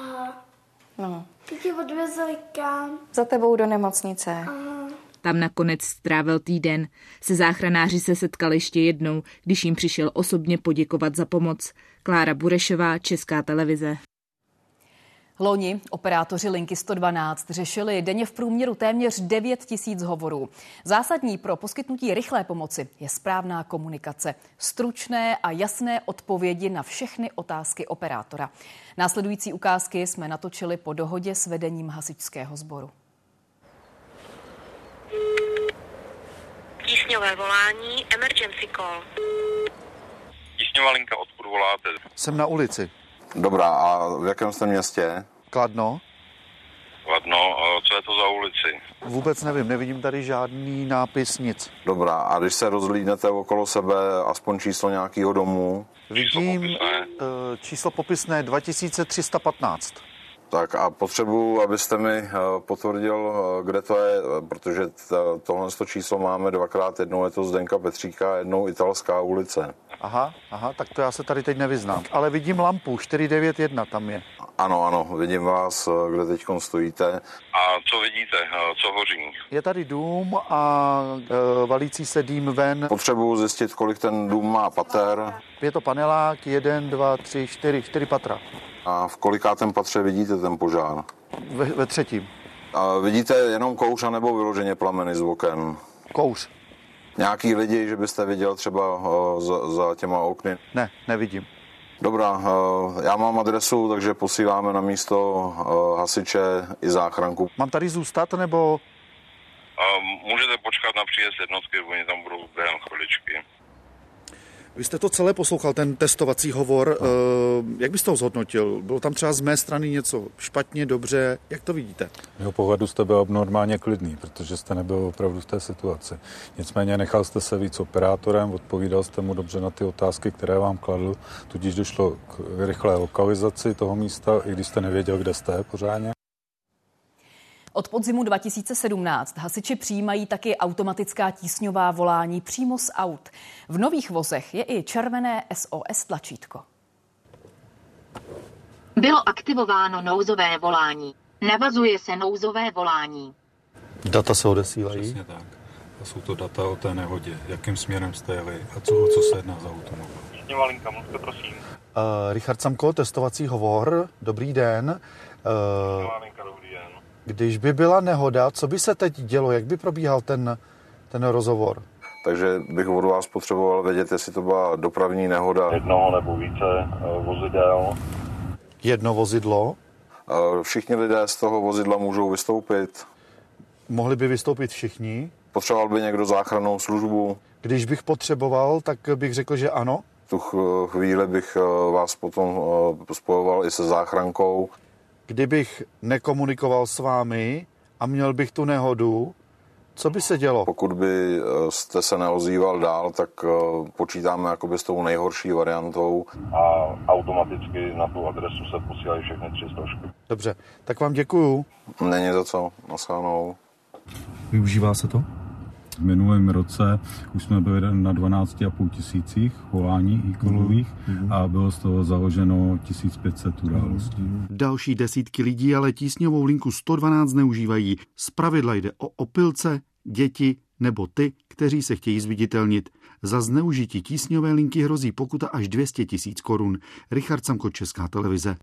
no. ty tě odvezli kam? Za tebou do nemocnice. Aha. Tam nakonec strávil týden. Se záchranáři se setkal ještě jednou, když jim přišel osobně poděkovat za pomoc. Klára Burešová, Česká televize. Loni operátoři linky 112 řešili denně v průměru téměř 9 tisíc hovorů. Zásadní pro poskytnutí rychlé pomoci je správná komunikace, stručné a jasné odpovědi na všechny otázky operátora. Následující ukázky jsme natočili po dohodě s vedením hasičského sboru. Tísňové volání, emergency call. Tísňová linka, odkud voláte? Jsem na ulici. Dobrá, a v jakém jste městě? Kladno. Kladno, co je to za ulici? Vůbec nevím, nevidím tady žádný nápis, nic. Dobrá, a když se rozlídnete okolo sebe, aspoň číslo nějakého domu? Vidím číslo popisné, uh, číslo popisné 2315. Tak a potřebuji, abyste mi eh, potvrdil, eh, kde to je, eh, protože tohle číslo máme dvakrát, jednou je to Zdenka Petříka, jednou Italská ulice. Aha, aha, tak to já se tady teď nevyznám. Ale vidím lampu, 491 tam je. Ano, ano, vidím vás, kde teď stojíte. A co vidíte, co hoří? Je tady dům a e, valící se dým ven. Potřebuji zjistit, kolik ten dům má pater. Je to panelák, jeden, dva, tři, čtyři, čtyři patra. A v kolikátém patře vidíte ten požár? Ve, ve třetím. A vidíte jenom kouř nebo vyloženě plameny z oken? Kouř. Nějaký lidi, že byste viděl třeba uh, za, za těma okny? Ne, nevidím. Dobrá, uh, já mám adresu, takže posíláme na místo uh, hasiče i záchranku. Mám tady zůstat nebo? Můžete počkat na příjezd jednotky, oni tam budou během chviličky. Vy jste to celé poslouchal, ten testovací hovor. No. Jak byste ho zhodnotil? Bylo tam třeba z mé strany něco špatně, dobře? Jak to vidíte? V jeho pohledu jste byl normálně klidný, protože jste nebyl opravdu v té situaci. Nicméně nechal jste se víc operátorem, odpovídal jste mu dobře na ty otázky, které vám kladl, tudíž došlo k rychlé lokalizaci toho místa, i když jste nevěděl, kde jste pořádně. Od podzimu 2017 hasiči přijímají taky automatická tísňová volání přímo z aut. V nových vozech je i červené SOS tlačítko. Bylo aktivováno nouzové volání. Navazuje se nouzové volání. Data se odesílají? Přesně tak. A jsou to data o té nehodě, jakým směrem jste jeli a co, o co se jedná za automobil. Tísňová linka, mluvte prosím. Uh, Richard Samko, testovací hovor. Dobrý den. Uh, linka, dobrý den. Když by byla nehoda, co by se teď dělo? Jak by probíhal ten, ten rozhovor? Takže bych od vás potřeboval vědět, jestli to byla dopravní nehoda. Jednoho nebo více uh, vozidel. Jedno vozidlo? Všichni lidé z toho vozidla můžou vystoupit. Mohli by vystoupit všichni? Potřeboval by někdo záchrannou službu? Když bych potřeboval, tak bych řekl, že ano. V tu chvíli bych vás potom spojoval i se záchrankou. Kdybych nekomunikoval s vámi a měl bych tu nehodu, co by se dělo? Pokud by jste se neozýval dál, tak počítáme jakoby s tou nejhorší variantou. A automaticky na tu adresu se posílají všechny tři složky. Dobře, tak vám děkuju. Není za co, nasánou. Využívá se to? V minulém roce už jsme byli na 12,5 tisících volání e-callových mm. a bylo z toho založeno 1500 událostí. Další desítky lidí ale tísňovou linku 112 neužívají. Zpravidla jde o opilce, děti nebo ty, kteří se chtějí zviditelnit. Za zneužití tísňové linky hrozí pokuta až 200 tisíc korun. Richard Samko, Česká televize.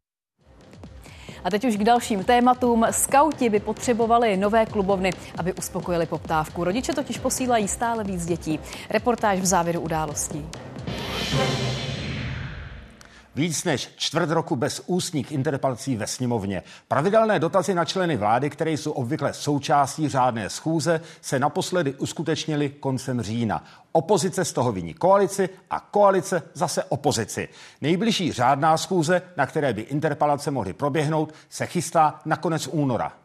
A teď už k dalším tématům. Skauti by potřebovali nové klubovny, aby uspokojili poptávku. Rodiče totiž posílají stále víc dětí. Reportáž v závěru událostí. Víc než čtvrt roku bez ústních interpelací ve sněmovně. Pravidelné dotazy na členy vlády, které jsou obvykle součástí řádné schůze, se naposledy uskutečnily koncem října. Opozice z toho viní koalici a koalice zase opozici. Nejbližší řádná schůze, na které by interpelace mohly proběhnout, se chystá na konec února.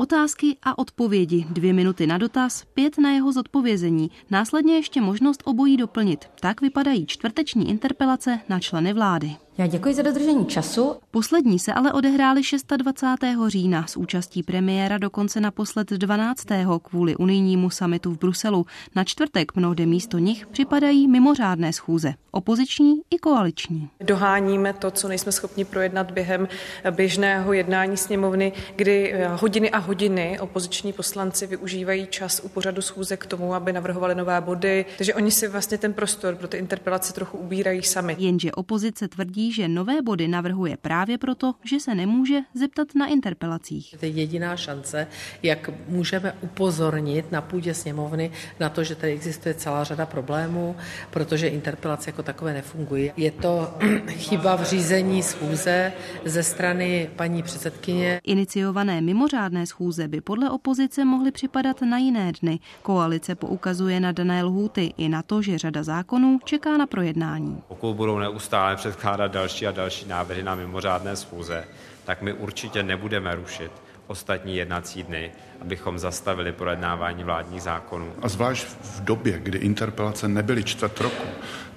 Otázky a odpovědi. Dvě minuty na dotaz, pět na jeho zodpovězení. Následně ještě možnost obojí doplnit. Tak vypadají čtvrteční interpelace na členy vlády. Já děkuji za dodržení času. Poslední se ale odehrály 26. října s účastí premiéra dokonce naposled 12. kvůli unijnímu samitu v Bruselu. Na čtvrtek mnohde místo nich připadají mimořádné schůze, opoziční i koaliční. Doháníme to, co nejsme schopni projednat během běžného jednání sněmovny, kdy hodiny a hodiny opoziční poslanci využívají čas u pořadu schůze k tomu, aby navrhovali nové body. Takže oni si vlastně ten prostor pro ty interpelace trochu ubírají sami. Jenže opozice tvrdí, že nové body navrhuje právě proto, že se nemůže zeptat na interpelacích. To je jediná šance, jak můžeme upozornit na půdě sněmovny na to, že tady existuje celá řada problémů, protože interpelace jako takové nefungují. Je to *clears throat* chyba v řízení schůze ze strany paní předsedkyně. Iniciované mimořádné schůze by podle opozice mohly připadat na jiné dny. Koalice poukazuje na dané lhůty i na to, že řada zákonů čeká na projednání. Pokud budou neustále předkládat další a další návrhy na mimořádné schůze, tak my určitě nebudeme rušit ostatní jednací dny, abychom zastavili projednávání vládních zákonů. A zvlášť v době, kdy interpelace nebyly čtvrt roku,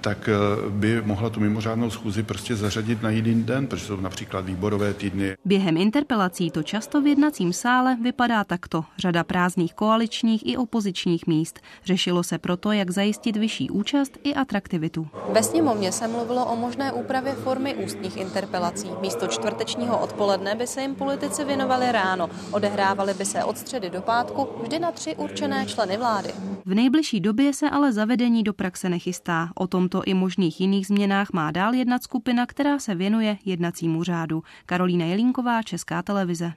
tak by mohla tu mimořádnou schůzi prostě zařadit na jiný den, protože jsou například výborové týdny. Během interpelací to často v jednacím sále vypadá takto. Řada prázdných koaličních i opozičních míst. Řešilo se proto, jak zajistit vyšší účast i atraktivitu. Ve sněmovně se mluvilo o možné úpravě formy ústních interpelací. Místo čtvrtečního odpoledne by se jim politici věnovali ráno. Odehrávali by se od středy do pátku vždy na tři určené členy vlády. V nejbližší době se ale zavedení do praxe nechystá. O tomto i možných jiných změnách má dál jednat skupina, která se věnuje jednacímu řádu. Karolína Jelínková, Česká televize.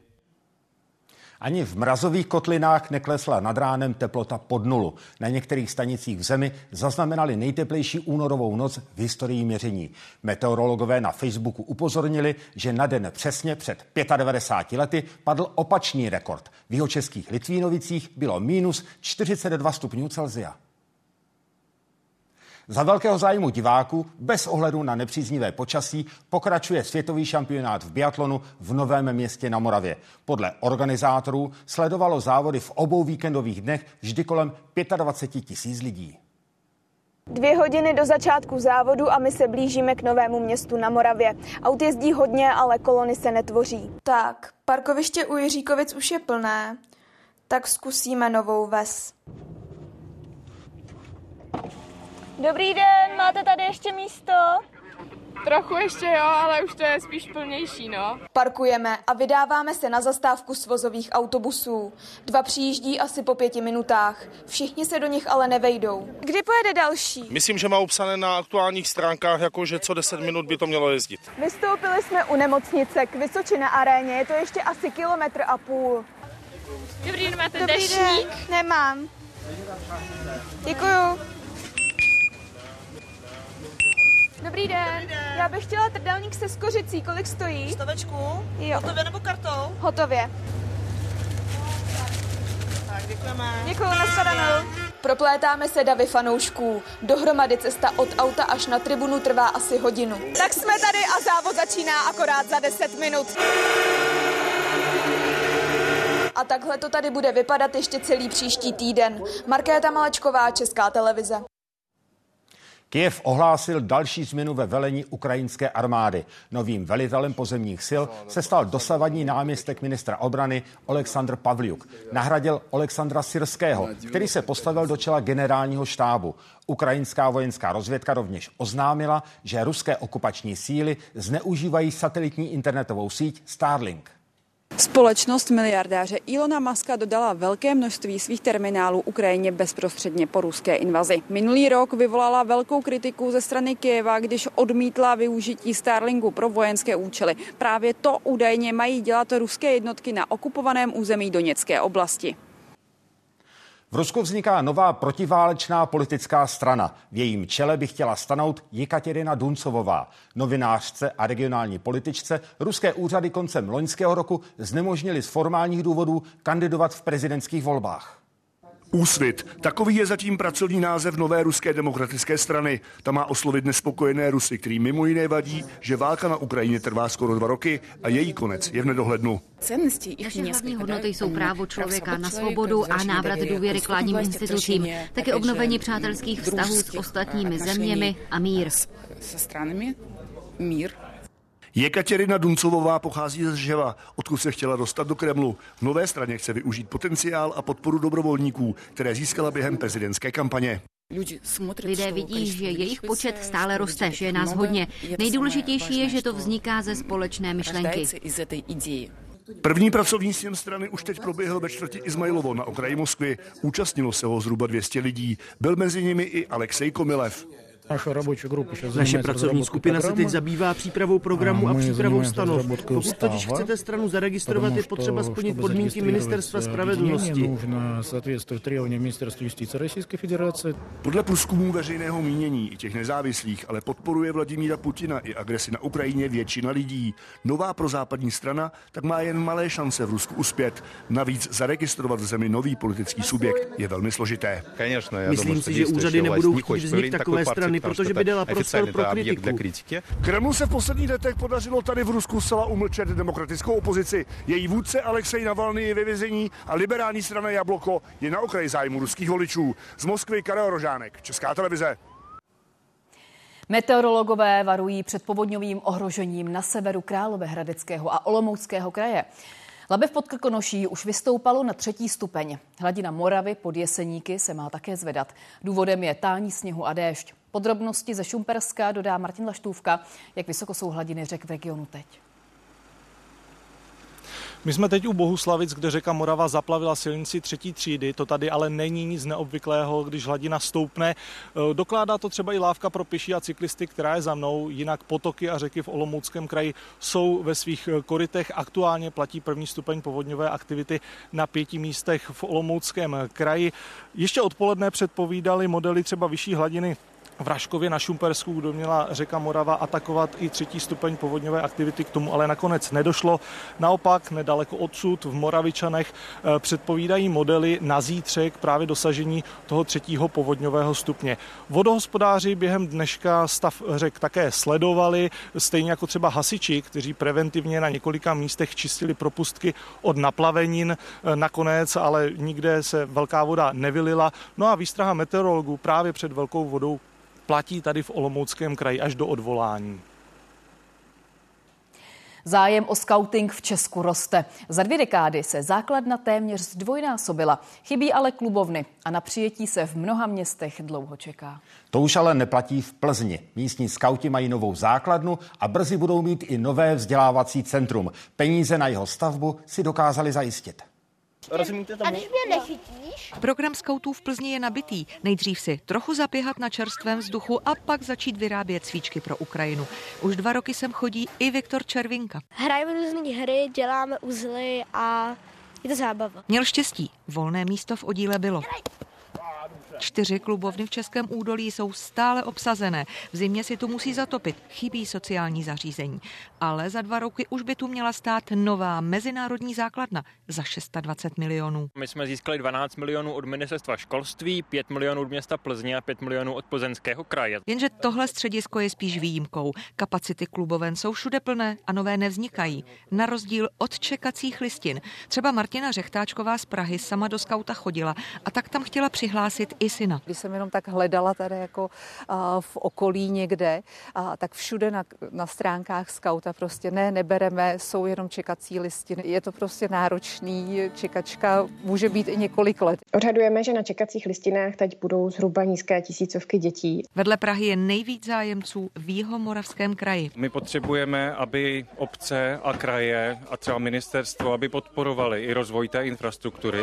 Ani v mrazových kotlinách neklesla nad ránem teplota pod nulu. Na některých stanicích v zemi zaznamenali nejteplejší únorovou noc v historii měření. Meteorologové na Facebooku upozornili, že na den přesně před 95 lety padl opačný rekord. V jeho českých Litvínovicích bylo minus 42 stupňů Celzia. Za velkého zájmu diváků, bez ohledu na nepříznivé počasí, pokračuje světový šampionát v biatlonu v Novém městě na Moravě. Podle organizátorů sledovalo závody v obou víkendových dnech vždy kolem 25 tisíc lidí. Dvě hodiny do začátku závodu a my se blížíme k novému městu na Moravě. Aut jezdí hodně, ale kolony se netvoří. Tak, parkoviště u Jiříkovic už je plné, tak zkusíme novou ves. Dobrý den, máte tady ještě místo? Trochu ještě jo, ale už to je spíš plnější, no. Parkujeme a vydáváme se na zastávku svozových autobusů. Dva přijíždí asi po pěti minutách. Všichni se do nich ale nevejdou. Kdy pojede další? Myslím, že má upsané na aktuálních stránkách, jako že co 10 minut by to mělo jezdit. Vystoupili jsme u nemocnice k Vysočina aréně, je to ještě asi kilometr a půl. Dobrý den, máte Dobrý dešník? Den. Nemám. Děkuju. Dobrý den. Dobrý den. Já bych chtěla trdelník se skořicí. Kolik stojí? Stavečku? Jo. Hotově nebo kartou? Hotově. Tak, děkujeme. Děkuji, nashledanou. Proplétáme se davy fanoušků. Dohromady cesta od auta až na tribunu trvá asi hodinu. Tak jsme tady a závod začíná akorát za 10 minut. A takhle to tady bude vypadat ještě celý příští týden. Markéta Malečková, Česká televize. Kyjev ohlásil další změnu ve velení ukrajinské armády. Novým velitelem pozemních sil se stal dosavadní náměstek ministra obrany Oleksandr Pavliuk. Nahradil Oleksandra Syrského, který se postavil do čela generálního štábu. Ukrajinská vojenská rozvědka rovněž oznámila, že ruské okupační síly zneužívají satelitní internetovou síť Starlink. Společnost miliardáře Ilona Maska dodala velké množství svých terminálů Ukrajině bezprostředně po ruské invazi. Minulý rok vyvolala velkou kritiku ze strany Kyjeva, když odmítla využití Starlinku pro vojenské účely. Právě to údajně mají dělat ruské jednotky na okupovaném území Doněcké oblasti. V Rusku vzniká nová protiválečná politická strana. V jejím čele by chtěla stanout Jekaterina Duncovová. Novinářce a regionální političce ruské úřady koncem loňského roku znemožnili z formálních důvodů kandidovat v prezidentských volbách. Úsvit. Takový je zatím pracovní název nové ruské demokratické strany. Ta má oslovit nespokojené Rusy, který mimo jiné vadí, že válka na Ukrajině trvá skoro dva roky a její konec je v nedohlednu. Naše hlavní hodnoty jsou právo člověka na svobodu a návrat důvěry k vládním institucím, také obnovení přátelských vztahů s ostatními zeměmi a mír. mír. Jekaterina Duncovová pochází ze Ževa, odkud se chtěla dostat do Kremlu. V nové straně chce využít potenciál a podporu dobrovolníků, které získala během prezidentské kampaně. Lidé vidí, že jejich počet stále roste, že je nás hodně. Nejdůležitější je, že to vzniká ze společné myšlenky. První pracovní sněm strany už teď proběhl ve čtvrti Izmailovo na okraji Moskvy. Účastnilo se ho zhruba 200 lidí. Byl mezi nimi i Alexej Komilev. Naše pracovní skupina se teď zabývá přípravou programu a přípravou stanov. Pokud totiž chcete stranu zaregistrovat, je potřeba splnit podmínky Ministerstva spravedlnosti. Podle průzkumů veřejného mínění i těch nezávislých, ale podporuje Vladimíra Putina i agresi na Ukrajině většina lidí. Nová prozápadní strana tak má jen malé šance v Rusku uspět. Navíc zaregistrovat v zemi nový politický subjekt je velmi složité. Myslím si, že úřady nebudou chtít vznik takové strany, protože by dala prostor pro kritiku. Kremlu se v posledních letech podařilo tady v Rusku zcela umlčet demokratickou opozici. Její vůdce Alexej Navalny je ve vězení a liberální strana Jabloko je na okraji zájmu ruských voličů. Z Moskvy Karel Rožánek, Česká televize. Meteorologové varují před povodňovým ohrožením na severu Královéhradeckého a Olomouckého kraje. Labev pod Krkonoší už vystoupalo na třetí stupeň. Hladina Moravy pod Jeseníky se má také zvedat. Důvodem je tání sněhu a déšť. Podrobnosti ze Šumperska dodá Martin Laštůvka. Jak vysoko jsou hladiny řek v regionu teď? My jsme teď u Bohuslavic, kde řeka Morava zaplavila silnici třetí třídy. To tady ale není nic neobvyklého, když hladina stoupne. Dokládá to třeba i lávka pro pěší a cyklisty, která je za mnou. Jinak potoky a řeky v Olomouckém kraji jsou ve svých korytech. Aktuálně platí první stupeň povodňové aktivity na pěti místech v Olomouckém kraji. Ještě odpoledne předpovídali modely třeba vyšší hladiny v Raškově na Šumpersku, kdo měla řeka Morava atakovat i třetí stupeň povodňové aktivity, k tomu ale nakonec nedošlo. Naopak, nedaleko odsud v Moravičanech předpovídají modely na zítřek právě dosažení toho třetího povodňového stupně. Vodohospodáři během dneška stav řek také sledovali, stejně jako třeba hasiči, kteří preventivně na několika místech čistili propustky od naplavenin. Nakonec ale nikde se velká voda nevylila. No a výstraha meteorologů právě před velkou vodou platí tady v Olomouckém kraji až do odvolání. Zájem o scouting v Česku roste. Za dvě dekády se základna téměř zdvojnásobila. Chybí ale klubovny a na přijetí se v mnoha městech dlouho čeká. To už ale neplatí v Plzni. Místní skauti mají novou základnu a brzy budou mít i nové vzdělávací centrum. Peníze na jeho stavbu si dokázali zajistit. Rozumíte tomu? A když mě nechytíš? Program skautů v Plzni je nabitý. Nejdřív si trochu zapěhat na čerstvém vzduchu a pak začít vyrábět svíčky pro Ukrajinu. Už dva roky sem chodí i Viktor Červinka. Hrajeme různé hry, děláme uzly a je to zábava. Měl štěstí. Volné místo v oddíle bylo. Čtyři klubovny v Českém údolí jsou stále obsazené. V zimě si tu musí zatopit. Chybí sociální zařízení. Ale za dva roky už by tu měla stát nová mezinárodní základna za 620 milionů. My jsme získali 12 milionů od ministerstva školství, 5 milionů od města Plzně a 5 milionů od plzeňského kraje. Jenže tohle středisko je spíš výjimkou. Kapacity kluboven jsou všude plné a nové nevznikají. Na rozdíl od čekacích listin. Třeba Martina Řechtáčková z Prahy sama do skauta chodila a tak tam chtěla přihlásit i syna. Když jsem jenom tak hledala tady jako v okolí někde, tak všude na, na stránkách skauta prostě ne, nebereme, jsou jenom čekací listiny. Je to prostě náročný, čekačka může být i několik let. Odhadujeme, že na čekacích listinách teď budou zhruba nízké tisícovky dětí. Vedle Prahy je nejvíc zájemců v Jihomoravském kraji. My potřebujeme, aby obce a kraje a třeba ministerstvo, aby podporovali i rozvoj té infrastruktury.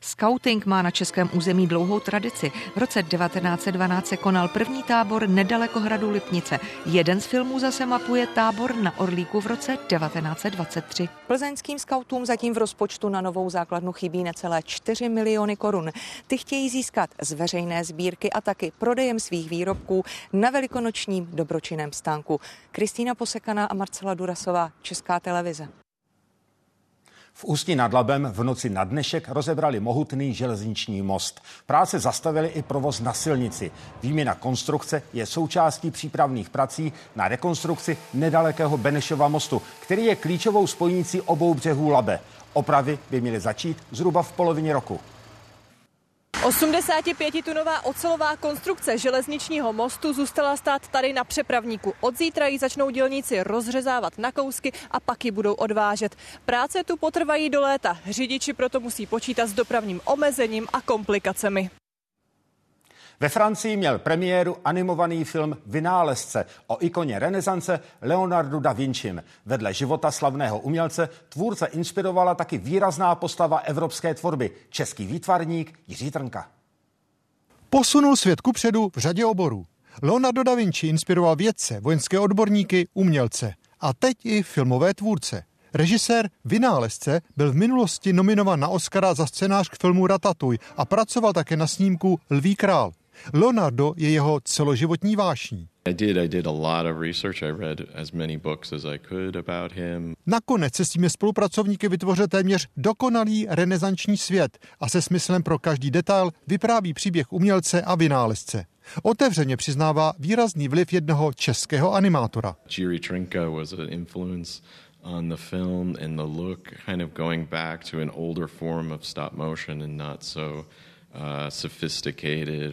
Scouting má na českém území dlouhou tradici. V roce 1912 se konal první tábor nedaleko hradu Lipnice. Jeden z filmů zase mapuje tábor na Orlíku v roce 1923. Plzeňským skautům zatím v rozpočtu na novou základnu chybí necelé 4 miliony korun. Ty chtějí získat z veřejné sbírky a taky prodejem svých výrobků na velikonočním dobročinném stánku. Kristýna Posekaná a Marcela Durasová, Česká televize. V Ústí nad Labem v noci na dnešek rozebrali mohutný železniční most. Práce zastavili i provoz na silnici. Výměna konstrukce je součástí přípravných prací na rekonstrukci nedalekého Benešova mostu, který je klíčovou spojnicí obou břehů Labe. Opravy by měly začít zhruba v polovině roku. 85-tunová ocelová konstrukce železničního mostu zůstala stát tady na přepravníku. Od zítra ji začnou dělníci rozřezávat na kousky a pak ji budou odvážet. Práce tu potrvají do léta. Řidiči proto musí počítat s dopravním omezením a komplikacemi. Ve Francii měl premiéru animovaný film Vynálezce o ikoně renesance Leonardo da Vinci. Vedle života slavného umělce tvůrce inspirovala taky výrazná postava evropské tvorby, český výtvarník Jiří Trnka. Posunul svět ku předu v řadě oborů. Leonardo da Vinci inspiroval vědce, vojenské odborníky, umělce a teď i filmové tvůrce. Režisér Vynálezce byl v minulosti nominovan na Oscara za scénář k filmu Ratatuj a pracoval také na snímku Lví král. Leonardo je jeho celoživotní vášní. Nakonec se s těmi spolupracovníky vytvořil téměř dokonalý renesanční svět a se smyslem pro každý detail vypráví příběh umělce a vynálezce. Otevřeně přiznává výrazný vliv jednoho českého animátora. Jiri Trinka was an influence on the film and the look, kind of going back to an older form of stop motion and not so.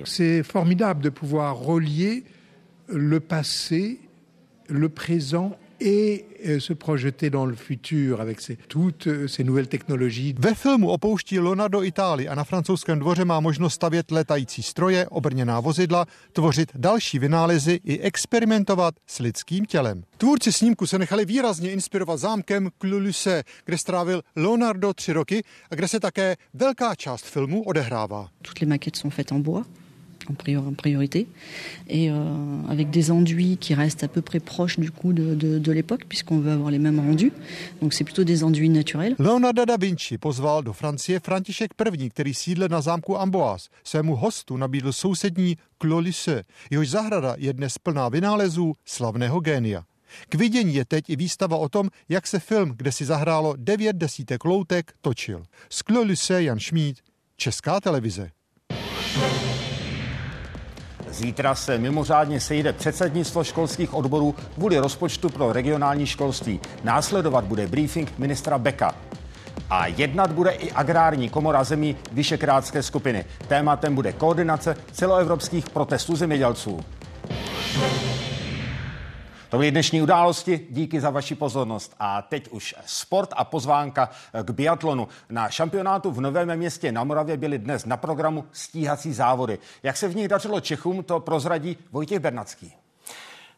C'est formidable de pouvoir relier le passé, le présent et euh, se projeter dans le futur avec ces, toutes euh, ces nouvelles technologies. Ve filmu opouští Leonardo Itálii a na francouzském dvoře má možnost stavět letající stroje, obrněná vozidla, tvořit další vynálezy i experimentovat s lidským tělem. Tvůrci snímku se nechali výrazně inspirovat zámkem Cluluse, kde strávil Leonardo tři roky a kde se také velká část filmu odehrává. Toutes les maquettes sont faites en bois en priorité, et euh, avec des enduits qui restent à peu près proches du coup de, de, de l'époque, puisqu'on veut avoir les mêmes rendus. Donc c'est plutôt des enduits naturels. Leonardo da Vinci pozval do Francie František I., který sídle na zámku Amboise. Svému hostu nabídl sousední Clos Lisse, jehož zahrada je dnes plná vynálezů slavného génia. K vidění je teď i výstava o tom, jak se film, kde si zahrálo devět desítek loutek, točil. Z Clos Jan Šmíd, Česká televize. Zítra se mimořádně sejde předsednictvo školských odborů kvůli rozpočtu pro regionální školství. Následovat bude briefing ministra Beka. A jednat bude i agrární komora zemí Vyšekrátské skupiny. Tématem bude koordinace celoevropských protestů zemědělců. Byly dnešní události, díky za vaši pozornost. A teď už sport a pozvánka k biatlonu. Na šampionátu v Novém městě na Moravě byly dnes na programu stíhací závody. Jak se v nich dařilo Čechům, to prozradí Vojtěch Bernacký.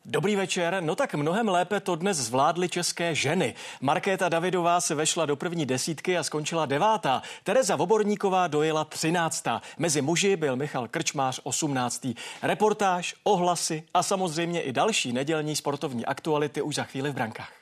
Dobrý večer. No tak mnohem lépe to dnes zvládly české ženy. Markéta Davidová se vešla do první desítky a skončila devátá. Tereza Voborníková dojela třináctá. Mezi muži byl Michal Krčmář osmnáctý. Reportáž, ohlasy a samozřejmě i další nedělní sportovní aktuality už za chvíli v brankách.